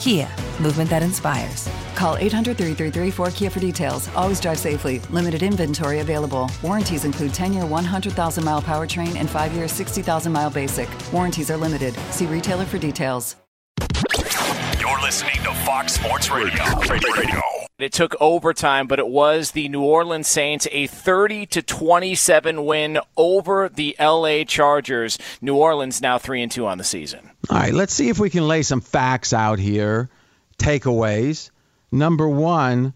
Kia, movement that inspires. Call 800 333 4KIA for details. Always drive safely. Limited inventory available. Warranties include 10 year 100,000 mile powertrain and 5 year 60,000 mile basic. Warranties are limited. See retailer for details. You're listening to Fox Sports Radio. Radio. It took overtime, but it was the New Orleans Saints a 30 to 27 win over the LA Chargers. New Orleans now 3 and 2 on the season. All right, let's see if we can lay some facts out here. Takeaways. Number 1,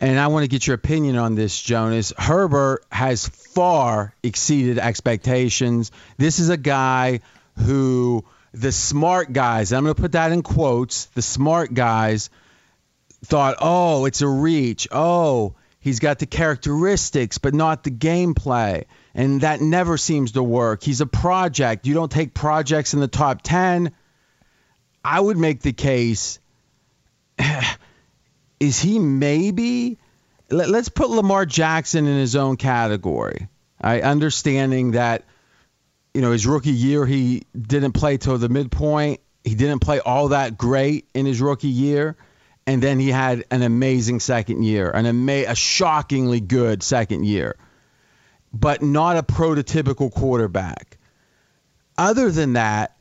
and I want to get your opinion on this, Jonas. Herbert has far exceeded expectations. This is a guy who the smart guys, I'm going to put that in quotes, the smart guys thought, oh, it's a reach. Oh, he's got the characteristics, but not the gameplay. And that never seems to work. He's a project. You don't take projects in the top 10. I would make the case is he maybe, let, us put Lamar Jackson in his own category. I right? understanding that you know, his rookie year, he didn't play till the midpoint. He didn't play all that great in his rookie year. And then he had an amazing second year, an ama- a shockingly good second year, but not a prototypical quarterback. Other than that,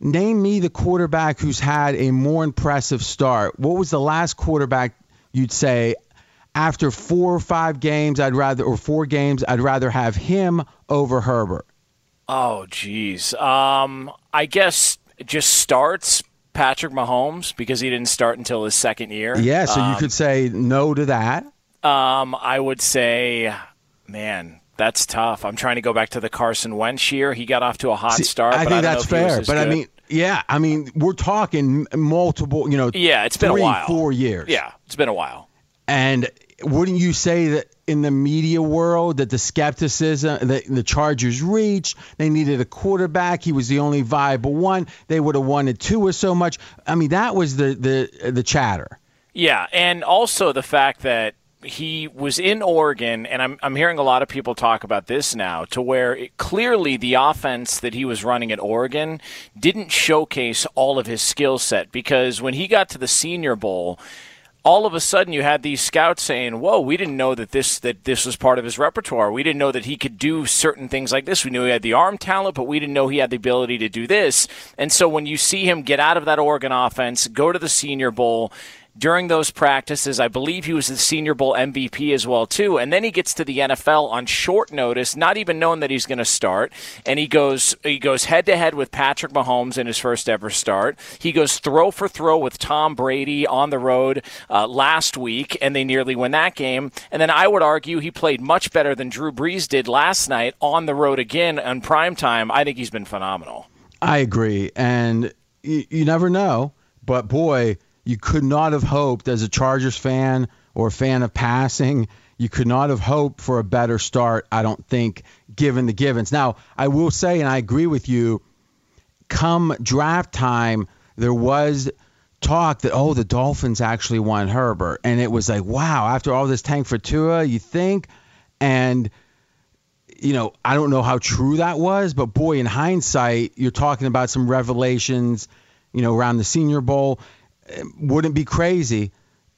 name me the quarterback who's had a more impressive start. What was the last quarterback you'd say after four or five games, I'd rather, or four games, I'd rather have him over Herbert? Oh, geez. Um, I guess just starts Patrick Mahomes because he didn't start until his second year. Yeah, so um, you could say no to that. Um, I would say, man, that's tough. I'm trying to go back to the Carson Wentz year. He got off to a hot See, start. I think I that's fair. But good. I mean, yeah, I mean, we're talking multiple, you know, yeah, it's been three, a while, four years. Yeah, it's been a while. And wouldn't you say that in the media world that the skepticism that the Chargers reached, they needed a quarterback. He was the only viable one. They would have wanted two or so much. I mean, that was the the the chatter. Yeah, and also the fact that he was in Oregon, and I'm, I'm hearing a lot of people talk about this now, to where it, clearly the offense that he was running at Oregon didn't showcase all of his skill set because when he got to the Senior Bowl, all of a sudden you had these scouts saying, "Whoa, we didn't know that this that this was part of his repertoire. We didn't know that he could do certain things like this. We knew he had the arm talent, but we didn't know he had the ability to do this." And so when you see him get out of that Oregon offense, go to the Senior Bowl, during those practices. I believe he was the Senior Bowl MVP as well too. And then he gets to the NFL on short notice, not even knowing that he's going to start, and he goes he goes head to head with Patrick Mahomes in his first ever start. He goes throw for throw with Tom Brady on the road uh, last week, and they nearly win that game. And then I would argue he played much better than Drew Brees did last night on the road again on prime time. I think he's been phenomenal. I agree, and you, you never know. But boy, you could not have hoped as a Chargers fan or fan of passing. You could not have hoped for a better start. I don't think, given the givens. Now, I will say, and I agree with you. Come draft time, there was talk that oh the Dolphins actually want Herbert, and it was like wow after all this tank for Tua, you think, and you know I don't know how true that was, but boy in hindsight you're talking about some revelations, you know around the Senior Bowl, wouldn't be crazy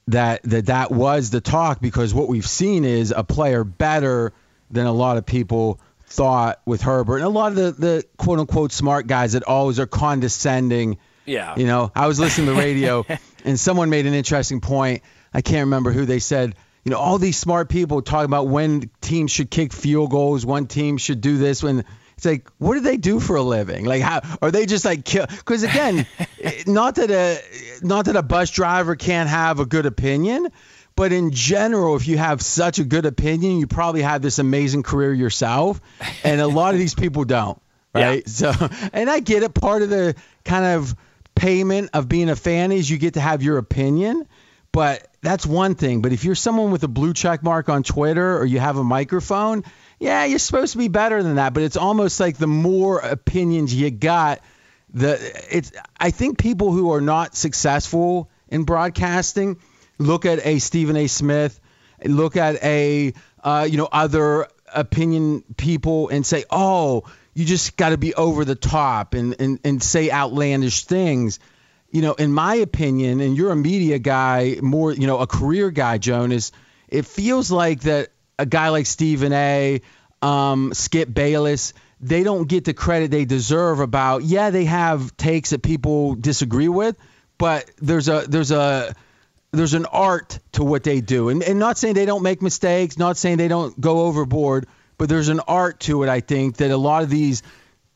that that that was the talk because what we've seen is a player better than a lot of people thought with Herbert and a lot of the the quote unquote smart guys that always are condescending Yeah. you know, I was listening to the radio and someone made an interesting point. I can't remember who they said, you know, all these smart people talking about when teams should kick field goals, one team should do this when it's like, what do they do for a living? Like, how are they just like kill? Because again, eh, not that a not that a bus driver can't have a good opinion, but in general, if you have such a good opinion, you probably have this amazing career yourself, and a lot of these people don't, right? So, and I get it. Part of the kind of payment of being a fan is you get to have your opinion, but that's one thing. But if you're someone with a blue check mark on Twitter or you have a microphone, yeah, you're supposed to be better than that. But it's almost like the more opinions you got, the it's. I think people who are not successful in broadcasting look at a Stephen A. Smith, look at a uh, you know other opinion people and say, oh, you just got to be over the top and, and and say outlandish things. You know, in my opinion, and you're a media guy, more you know a career guy, Jonas. It feels like that a guy like Stephen A. Um, Skip Bayless, they don't get the credit they deserve about. Yeah, they have takes that people disagree with, but there's a there's a there's an art to what they do, and and not saying they don't make mistakes, not saying they don't go overboard, but there's an art to it. I think that a lot of these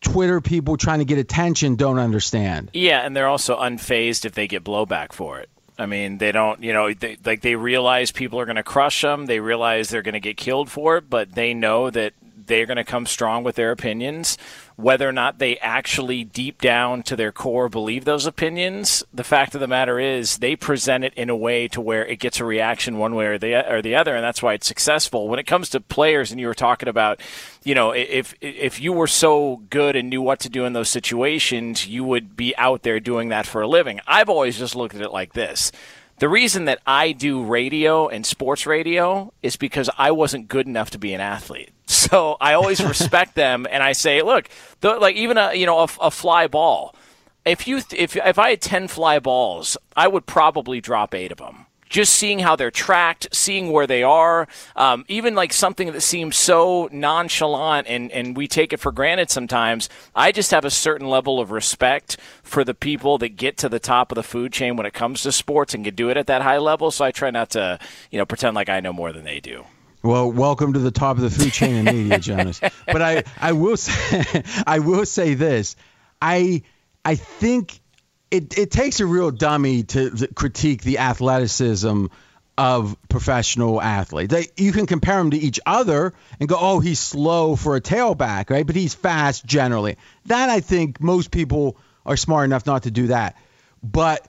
Twitter people trying to get attention don't understand. Yeah, and they're also unfazed if they get blowback for it. I mean, they don't, you know, they, like they realize people are going to crush them. They realize they're going to get killed for it, but they know that they're going to come strong with their opinions. Whether or not they actually deep down to their core believe those opinions, the fact of the matter is they present it in a way to where it gets a reaction one way or the or the other, and that's why it's successful. When it comes to players, and you were talking about, you know, if if you were so good and knew what to do in those situations, you would be out there doing that for a living. I've always just looked at it like this. The reason that I do radio and sports radio is because I wasn't good enough to be an athlete. So I always respect them, and I say, look, the, like even a you know a, a fly ball. If you if if I had ten fly balls, I would probably drop eight of them. Just seeing how they're tracked, seeing where they are, um, even like something that seems so nonchalant and, and we take it for granted sometimes. I just have a certain level of respect for the people that get to the top of the food chain when it comes to sports and can do it at that high level. So I try not to, you know, pretend like I know more than they do. Well, welcome to the top of the food chain in media, Jonas. But I, I will say, I will say this. I, I think it, it takes a real dummy to critique the athleticism of professional athletes. They, you can compare them to each other and go, oh, he's slow for a tailback, right? But he's fast generally. That I think most people are smart enough not to do that. But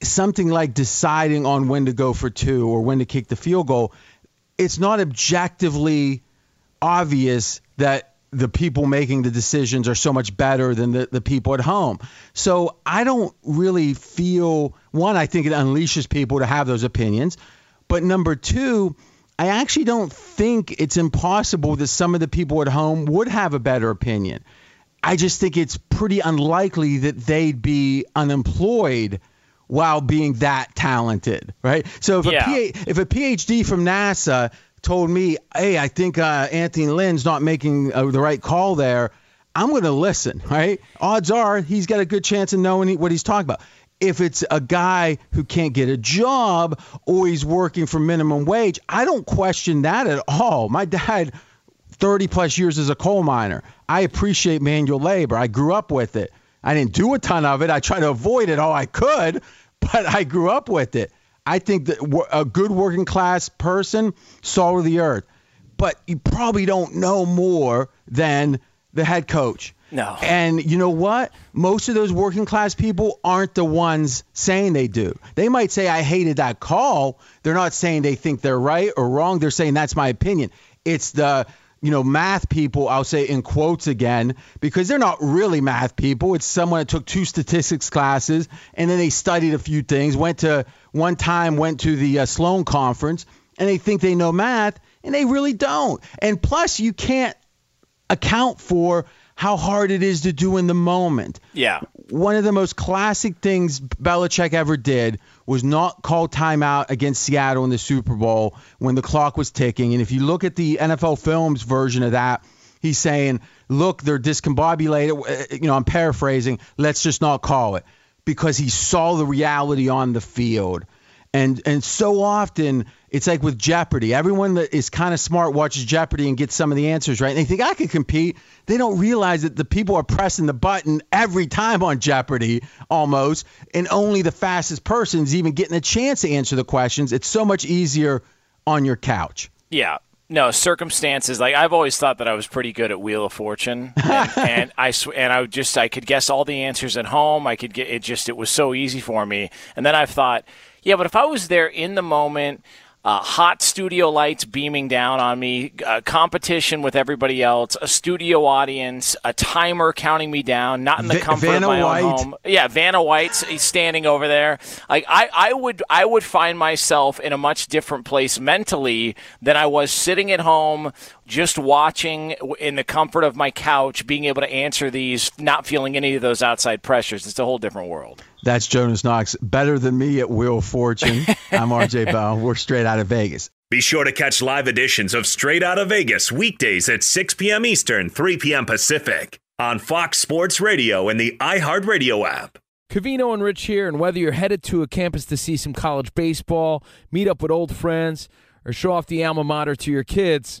something like deciding on when to go for two or when to kick the field goal, it's not objectively obvious that the people making the decisions are so much better than the, the people at home. So I don't really feel one, I think it unleashes people to have those opinions. But number two, I actually don't think it's impossible that some of the people at home would have a better opinion. I just think it's pretty unlikely that they'd be unemployed while being that talented, right? So if Yeah. a if a PhD from NASA told me, "Hey, I think uh, Anthony Lynn's not making uh, the right call there," I'm going to listen, right? Odds are he's got a good chance of knowing he- what he's talking about. If it's a guy who can't get a job or he's working for minimum wage, I don't question that at all. My dad 30 plus years as a coal miner. I appreciate manual labor. I grew up with it. I didn't do a ton of it. I tried to avoid it all I could, but I grew up with it. I think that a good working class person, salt of the earth. But you probably don't know more than the head coach. No. And you know what? Most of those working class people aren't the ones saying they do. They might say, I hated that call. They're not saying they think they're right or wrong. They're saying that's my opinion. It's the you know, math people, I'll say in quotes again, because they're not really math people. It's someone that took two statistics classes and then they studied a few things, went to one time, went to the uh, Sloan conference, and they think they know math, and they really don't. And plus, you can't account for how hard it is to do in the moment. Yeah. One of the most classic things Belichick ever did was not call timeout against Seattle in the Super Bowl when the clock was ticking. And if you look at the NFL Films version of that, he's saying, look, they're discombobulated. Uh, you know, I'm paraphrasing. Let's just not call it because he saw the reality on the field. And and so often it's like with Jeopardy. Everyone that is kind of smart watches Jeopardy and gets some of the answers right. And they think I could compete. They don't realize that the people are pressing the button every time on Jeopardy almost, and only the fastest person's even getting a chance to answer the questions. It's so much easier on your couch. Yeah. No circumstances. Like I've always thought that I was pretty good at Wheel of Fortune, and, and I sw- and I would just I could guess all the answers at home. I could get it. Just it was so easy for me. And then I've thought, yeah, but if I was there in the moment, uh, hot studio lights beaming down on me, uh, competition with everybody else, a studio audience, a timer counting me down, not in the comfort Vanna of my White. own home. Yeah, Vanna White's standing over there. Like I, I would, I would find myself in a much different place mentally than I was sitting at home, just watching in the comfort of my couch, being able to answer these, not feeling any of those outside pressures. It's a whole different world. That's Jonas Knox, better than me at Wheel of Fortune. I'm RJ Bell. We're straight out of Vegas. Be sure to catch live editions of Straight Out of Vegas weekdays at 6 p.m. Eastern, 3 p.m. Pacific on Fox Sports Radio and the iHeartRadio app. Covino and Rich here, and whether you're headed to a campus to see some college baseball, meet up with old friends, or show off the alma mater to your kids,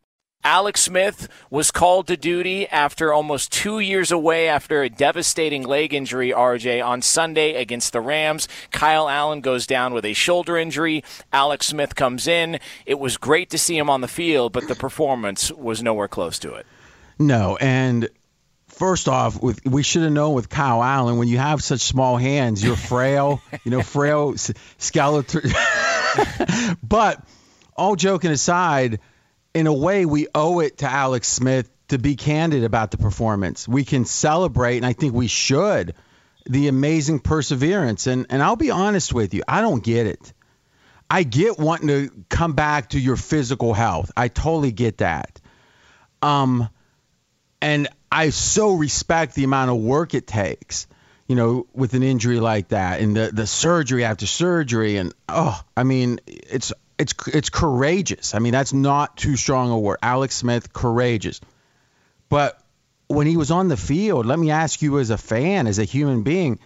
Alex Smith was called to duty after almost two years away after a devastating leg injury, RJ, on Sunday against the Rams. Kyle Allen goes down with a shoulder injury. Alex Smith comes in. It was great to see him on the field, but the performance was nowhere close to it. No, and first off, with we should have known with Kyle Allen when you have such small hands, you're frail, you know, frail skeleton. but all joking aside, in a way, we owe it to Alex Smith to be candid about the performance. We can celebrate, and I think we should, the amazing perseverance. And and I'll be honest with you, I don't get it. I get wanting to come back to your physical health. I totally get that. Um, and I so respect the amount of work it takes, you know, with an injury like that, and the the surgery after surgery, and oh, I mean, it's it's it's courageous. I mean, that's not too strong a word. Alex Smith, courageous. But when he was on the field, let me ask you as a fan, as a human being,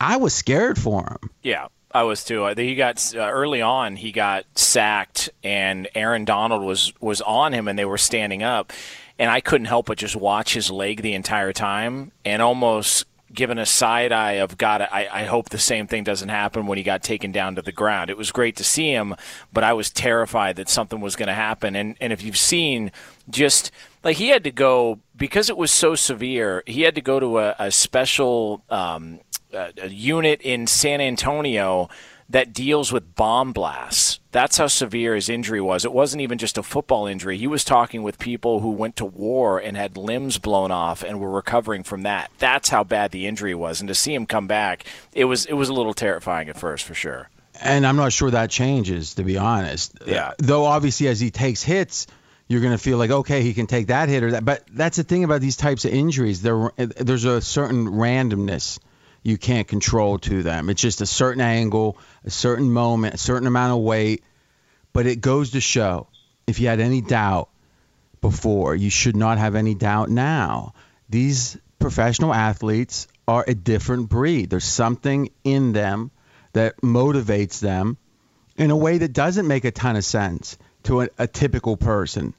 I was scared for him. Yeah. I was too. He got uh, early on. He got sacked, and Aaron Donald was was on him, and they were standing up, and I couldn't help but just watch his leg the entire time, and almost given a side eye of God, I, I hope the same thing doesn't happen when he got taken down to the ground. It was great to see him, but I was terrified that something was going to happen. And and if you've seen just like he had to go because it was so severe, he had to go to a, a special um, a, a unit in San Antonio that deals with bomb blasts. That's how severe his injury was. It wasn't even just a football injury. He was talking with people who went to war and had limbs blown off and were recovering from that. That's how bad the injury was. And to see him come back, it was it was a little terrifying at first for sure. And I'm not sure that changes, to be honest. Yeah. Though obviously, as he takes hits, you're going to feel like okay, he can take that hit or that. But that's the thing about these types of injuries. There, there's a certain randomness you can't control to them. It's just a certain angle, a certain moment, a certain amount of weight. But it goes to show if you had any doubt before, you should not have any doubt now. These professional athletes are a different breed. There's something in them that motivates them in a way that doesn't make a ton of sense to a, a typical person.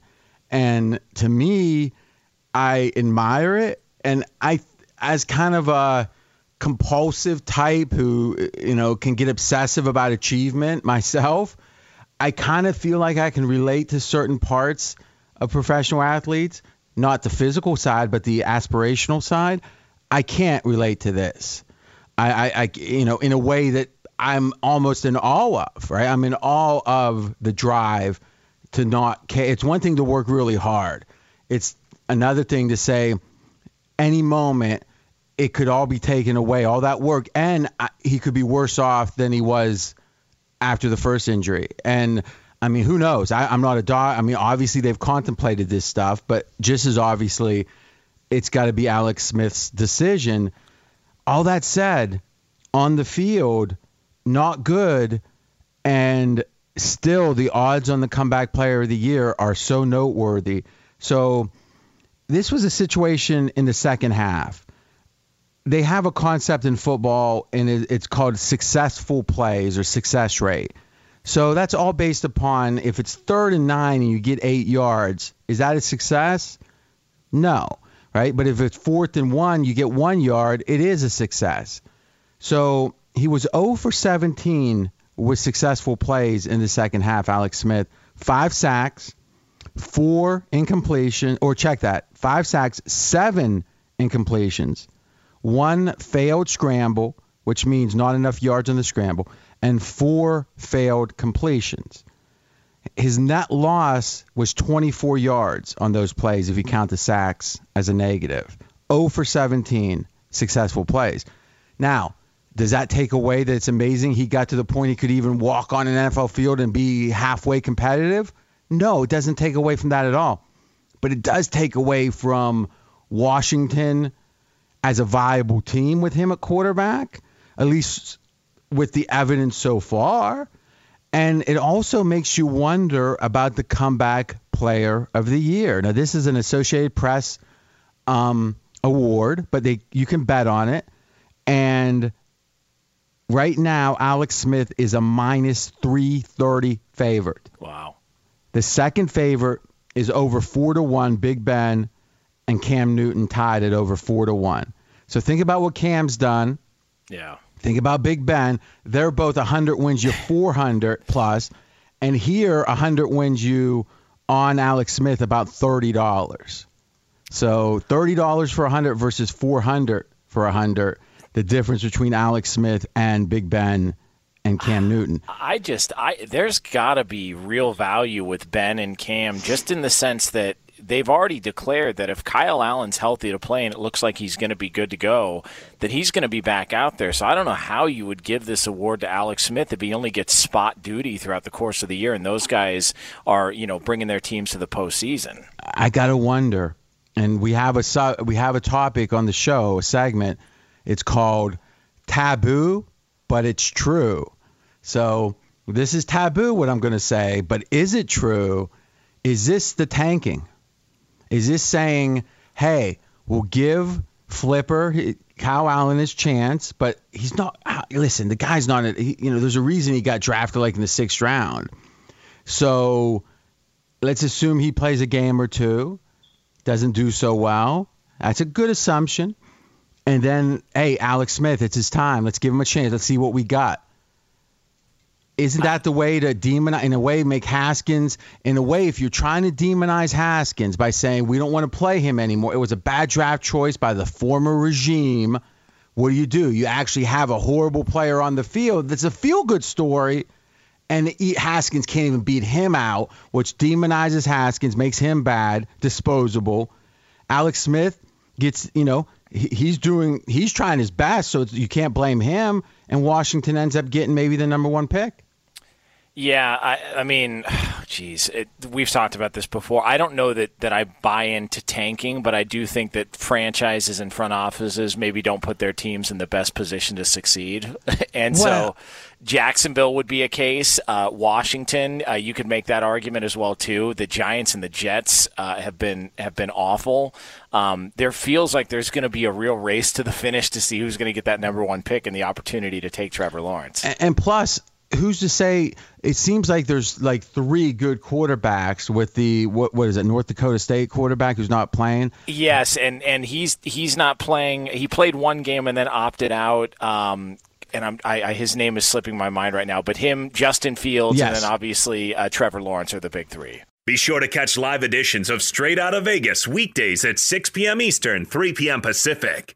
And to me, I admire it. And I, as kind of a, compulsive type who you know can get obsessive about achievement myself i kind of feel like i can relate to certain parts of professional athletes not the physical side but the aspirational side. I can't relate to this. I i, I you know in a way that i'm almost in awe of right? I'm in awe of the drive to not care it's one thing to work really hard. It's another thing to say any moment it could all be taken away, all that work, and he could be worse off than he was after the first injury. And I mean, who knows? I, am not a dog. I mean, obviously they've contemplated this stuff, but just as obviously, it's got to be Alex Smith's decision. All that said, on the field, not good, and still the odds on the comeback player of the year are so noteworthy. So this was a situation in the second half they have a concept in football, and it's called successful plays or success rate. So that's all based upon if it's third and nine and you get eight yards, is that a success? No, right? But if it's fourth and one, you get one yard, it is a success. So he was 0 for 17 with successful plays in the second half, Alex Smith. Five sacks, four incompletion, or check that, five sacks, seven incompletions one failed scramble, which means not enough yards on the scramble, and four failed completions. His net loss was 24 yards on those plays if you count the sacks as a negative. 0 for 17 successful plays. Now, does that take away that it's amazing he got to the point he could even walk on an NFL field and be halfway competitive? No, it doesn't take away from that at all. But it does take away from Washington as a viable team with him at quarterback, at least with the evidence so far. And it also makes you wonder about the comeback player of the year. Now, this is an Associated Press um, award, but they you can bet on it. And right now, Alex Smith is a minus 330 favorite. Wow. The second favorite is over four to one. Big Ben and Cam Newton tied at over four to one. So think about what Cam's done. Yeah. Think about Big Ben. They're both 100 wins you 400 plus, and here 100 wins you on Alex Smith about $30. So $30 for 100 versus 400 for 100. The difference between Alex Smith and Big Ben and Cam Newton. I just I there's got to be real value with Ben and Cam just in the sense that they've already declared that if Kyle Allen's healthy to play and it looks like he's going to be good to go, that he's going to be back out there. So I don't know how you would give this award to Alex Smith if he only gets spot duty throughout the course of the year and those guys are, you know, bringing their teams to the postseason. I got to wonder. And we have a we have a topic on the show, a segment. It's called Taboo, but it's true. So this is taboo what I'm going to say, but is it true? Is this the tanking? Is this saying, hey, we'll give Flipper, Kyle Allen his chance, but he's not. Uh, listen, the guy's not. A, he, you know, there's a reason he got drafted like in the sixth round. So let's assume he plays a game or two, doesn't do so well. That's a good assumption. And then, hey, Alex Smith, it's his time. Let's give him a chance. Let's see what we got. Isn't that the way to demonize, in a way, make Haskins, in a way, if you're trying to demonize Haskins by saying we don't want to play him anymore, it was a bad draft choice by the former regime. What do you do? You actually have a horrible player on the field that's a feel good story, and Haskins can't even beat him out, which demonizes Haskins, makes him bad, disposable. Alex Smith gets, you know, he's doing, he's trying his best, so you can't blame him, and Washington ends up getting maybe the number one pick. Yeah, I, I mean, geez, it, we've talked about this before. I don't know that, that I buy into tanking, but I do think that franchises and front offices maybe don't put their teams in the best position to succeed. and so Jacksonville would be a case. Uh, Washington, uh, you could make that argument as well too. The Giants and the Jets uh, have been have been awful. Um, there feels like there's going to be a real race to the finish to see who's going to get that number one pick and the opportunity to take Trevor Lawrence. and, and plus, who's to say it seems like there's like three good quarterbacks with the what what is it North Dakota State quarterback who's not playing yes and and he's he's not playing he played one game and then opted out um and I'm, I, I, his name is slipping my mind right now, but him, Justin Fields, yes. and then obviously uh, Trevor Lawrence are the big three. Be sure to catch live editions of Straight Out of Vegas weekdays at 6 p.m. Eastern, 3 p.m. Pacific.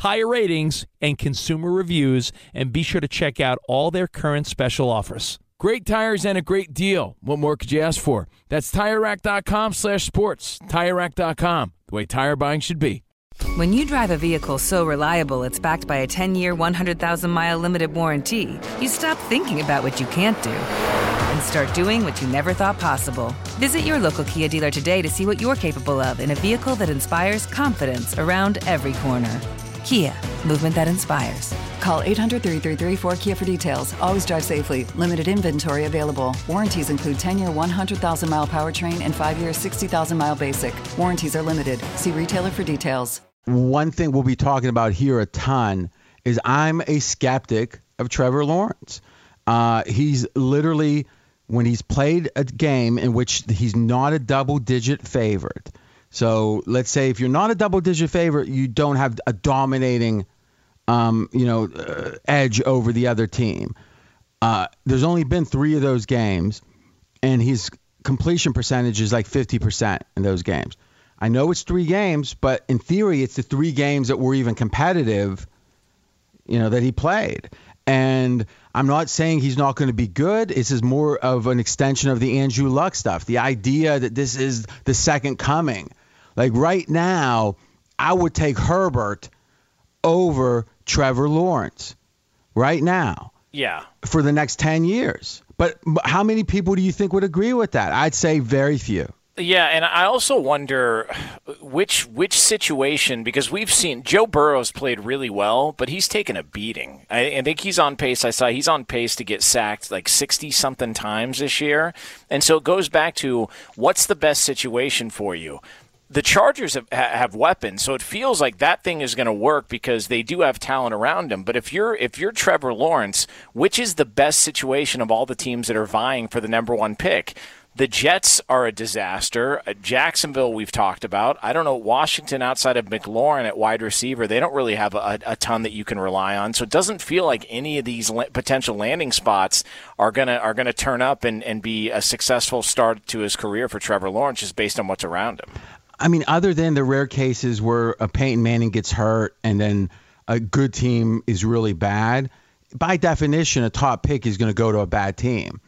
tire ratings, and consumer reviews, and be sure to check out all their current special offers. Great tires and a great deal. What more could you ask for? That's TireRack.com slash sports. TireRack.com, the way tire buying should be. When you drive a vehicle so reliable it's backed by a 10-year, 100,000-mile limited warranty, you stop thinking about what you can't do and start doing what you never thought possible. Visit your local Kia dealer today to see what you're capable of in a vehicle that inspires confidence around every corner. Kia, movement that inspires. Call 800 333 4KIA for details. Always drive safely. Limited inventory available. Warranties include 10 year 100,000 mile powertrain and 5 year 60,000 mile basic. Warranties are limited. See retailer for details. One thing we'll be talking about here a ton is I'm a skeptic of Trevor Lawrence. Uh, he's literally, when he's played a game in which he's not a double digit favorite, so let's say if you're not a double digit favorite, you don't have a dominating, um, you know, uh, edge over the other team. Uh, there's only been three of those games, and his completion percentage is like 50% in those games. I know it's three games, but in theory, it's the three games that were even competitive, you know, that he played. And I'm not saying he's not going to be good. This is more of an extension of the Andrew Luck stuff. The idea that this is the second coming. Like right now, I would take Herbert over Trevor Lawrence right now. Yeah. For the next 10 years. But how many people do you think would agree with that? I'd say very few. Yeah, and I also wonder which which situation because we've seen Joe Burrow's played really well, but he's taken a beating. I, I think he's on pace. I saw he's on pace to get sacked like sixty something times this year, and so it goes back to what's the best situation for you the Chargers have, have, weapons, so it feels like that thing is going to work because they do have talent around them. But if you're if you're Trevor Lawrence, which is the best situation of all the teams that are vying for the number one pick? The Jets are a disaster. Uh, Jacksonville, we've talked about. I don't know. Washington, outside of McLaurin at wide receiver, they don't really have a, a ton that you can rely on. So it doesn't feel like any of these potential landing spots are gonna are gonna turn up and, and be a successful start to his career for Trevor Lawrence, just based on what's around him. I mean, other than the rare cases where a Peyton Manning gets hurt and then a good team is really bad, by definition, a top pick is going to go to a bad team,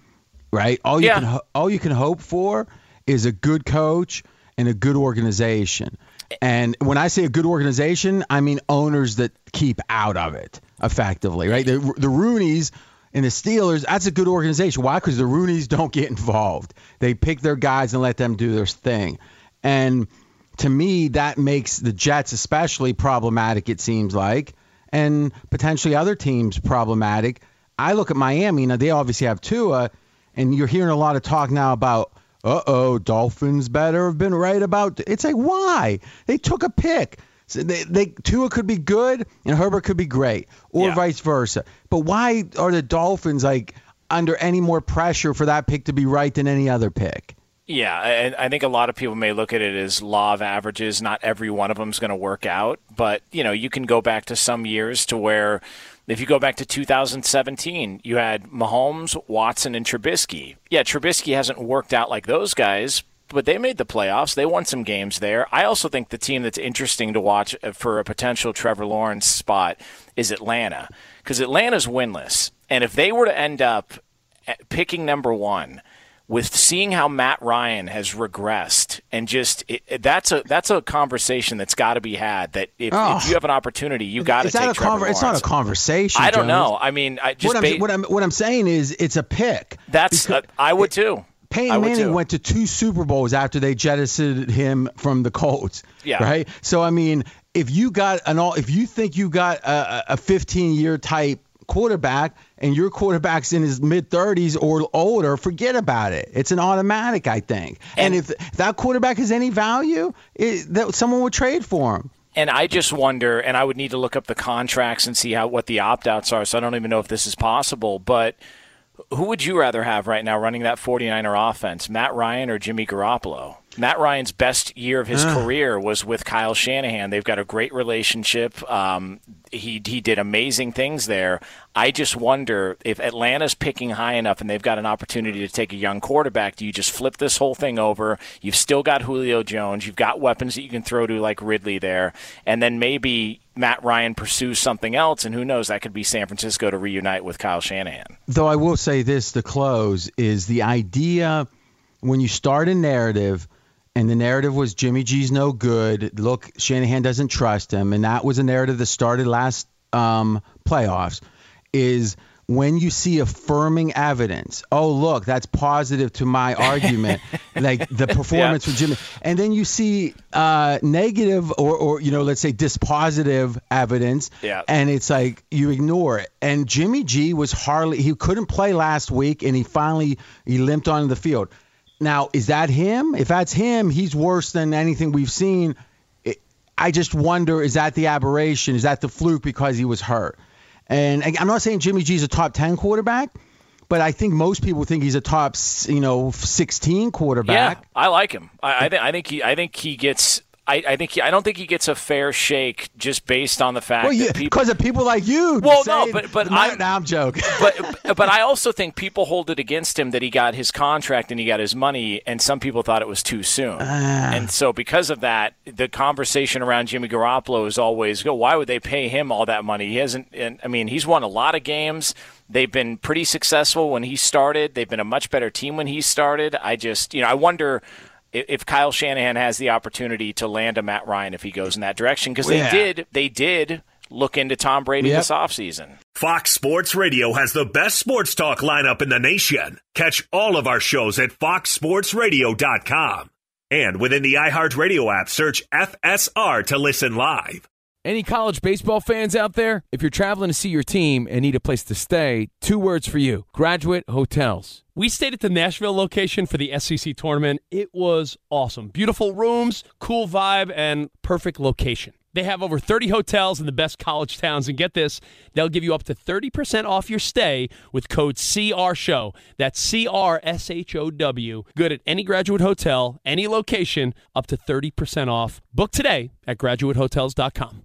right? All you yeah. can all you can hope for is a good coach and a good organization. And when I say a good organization, I mean owners that keep out of it effectively, right? The, the Rooneys and the Steelers, that's a good organization. Why? Because the Rooneys don't get involved. They pick their guys and let them do their thing. And to me, that makes the Jets especially problematic, it seems like, and potentially other teams problematic. I look at Miami, now they obviously have Tua, and you're hearing a lot of talk now about, uh oh, Dolphins better have been right about. It's like, why? They took a pick. So they, they Tua could be good and Herbert could be great, or yeah. vice versa. But why are the Dolphins like under any more pressure for that pick to be right than any other pick? Yeah, and I think a lot of people may look at it as law of averages. Not every one of them is going to work out, but you know, you can go back to some years to where, if you go back to 2017, you had Mahomes, Watson, and Trubisky. Yeah, Trubisky hasn't worked out like those guys, but they made the playoffs. They won some games there. I also think the team that's interesting to watch uh, for a potential Trevor Lawrence spot is Atlanta, because Atlanta's winless, and if they were to end up eh, picking number one with seeing how Matt Ryan has regressed and just it, that's a that's a conversation that's got to be had. That if, Oh. if you have an opportunity, you got to take a conver- It's not a conversation. I don't Jones. know. I mean, I just What I'm, ba- what I'm what I'm saying is it's a pick. that's uh, I would too. Peyton Manning went to two Super Bowls after they jettisoned him from the Colts. Yeah. Right. So I mean, if you got an all, if you think you got a, a 15 year type quarterback and your quarterback's in his mid 30s or older, forget about it. It's an automatic, I think. And, And- if that quarterback has any value, it, that someone would trade for him. And I just wonder, and I would need to look up the contracts and see how what the opt outs are. So I don't even know if this is possible. But who would you rather have right now running that 49er offense, Matt Ryan or Jimmy Garoppolo? Matt Ryan's best year of his career was with Kyle Shanahan. They've got a great relationship. Um, he he did amazing things there. I just wonder if Atlanta's picking high enough and they've got an opportunity to take a young quarterback. Do you just flip this whole thing over? You've still got Julio Jones. You've got weapons that you can throw to like Ridley there, and then maybe Matt Ryan pursues something else, and who knows? That could be San Francisco to reunite with Kyle Shanahan. Though I will say this to close is the idea when you start a narrative and the narrative was Jimmy G's no good. Look, Shanahan doesn't trust him, and that was a narrative that started last um, playoffs. Is when you see affirming evidence. Oh, look, that's positive to my argument, like the performance for Jimmy. And then you see uh, negative or, or you know, let's say dispositive evidence, Yeah. and it's like you ignore it. And Jimmy G was hardly he couldn't play last week, and he finally he limped onto the field. Now, is that him? If that's him, he's worse than anything we've seen. It, I just wonder: is that the aberration? Is that the fluke because he was hurt? And I'm not saying Jimmy G's a top ten quarterback, but I think most people think he's a top, you know, 16 quarterback. Yeah, I like him. I, I think I think he I think he gets. I, I think he, I don't think he gets a fair shake just based on the fact Well, yeah, that people. because of people like you. Well, no, but- but no, I'm- I'm joking. but but I also think people hold it against him that he got his contract and he got his money, and some people thought it was too soon. Ah. and so because of that, the conversation around Jimmy Garoppolo is always, "Go, why would they pay him all that money? He hasn't. And, I mean, he's won a lot of games. They've been pretty successful when he started. They've been a much better team when he started. I just, you know, I wonder." I- If Kyle Shanahan has the opportunity to land a Matt Ryan if he goes in that direction, because they did, they did look into Tom Brady Yep. this offseason. Fox Sports Radio has the best sports talk lineup in the nation. Catch all of our shows at foxsportsradio.com. And within the iHeartRadio app, search FSR to listen live. Any college baseball fans out there? If you're traveling to see your team and need a place to stay, two words for you graduate hotels. We stayed at the Nashville location for the SEC tournament. It was awesome. Beautiful rooms, cool vibe, and perfect location. They have over 30 hotels in the best college towns. And get this, they'll give you up to 30% off your stay with code CRSHOW. That's C R S H O W. Good at any graduate hotel, any location, up to 30% off. Book today at graduatehotels.com.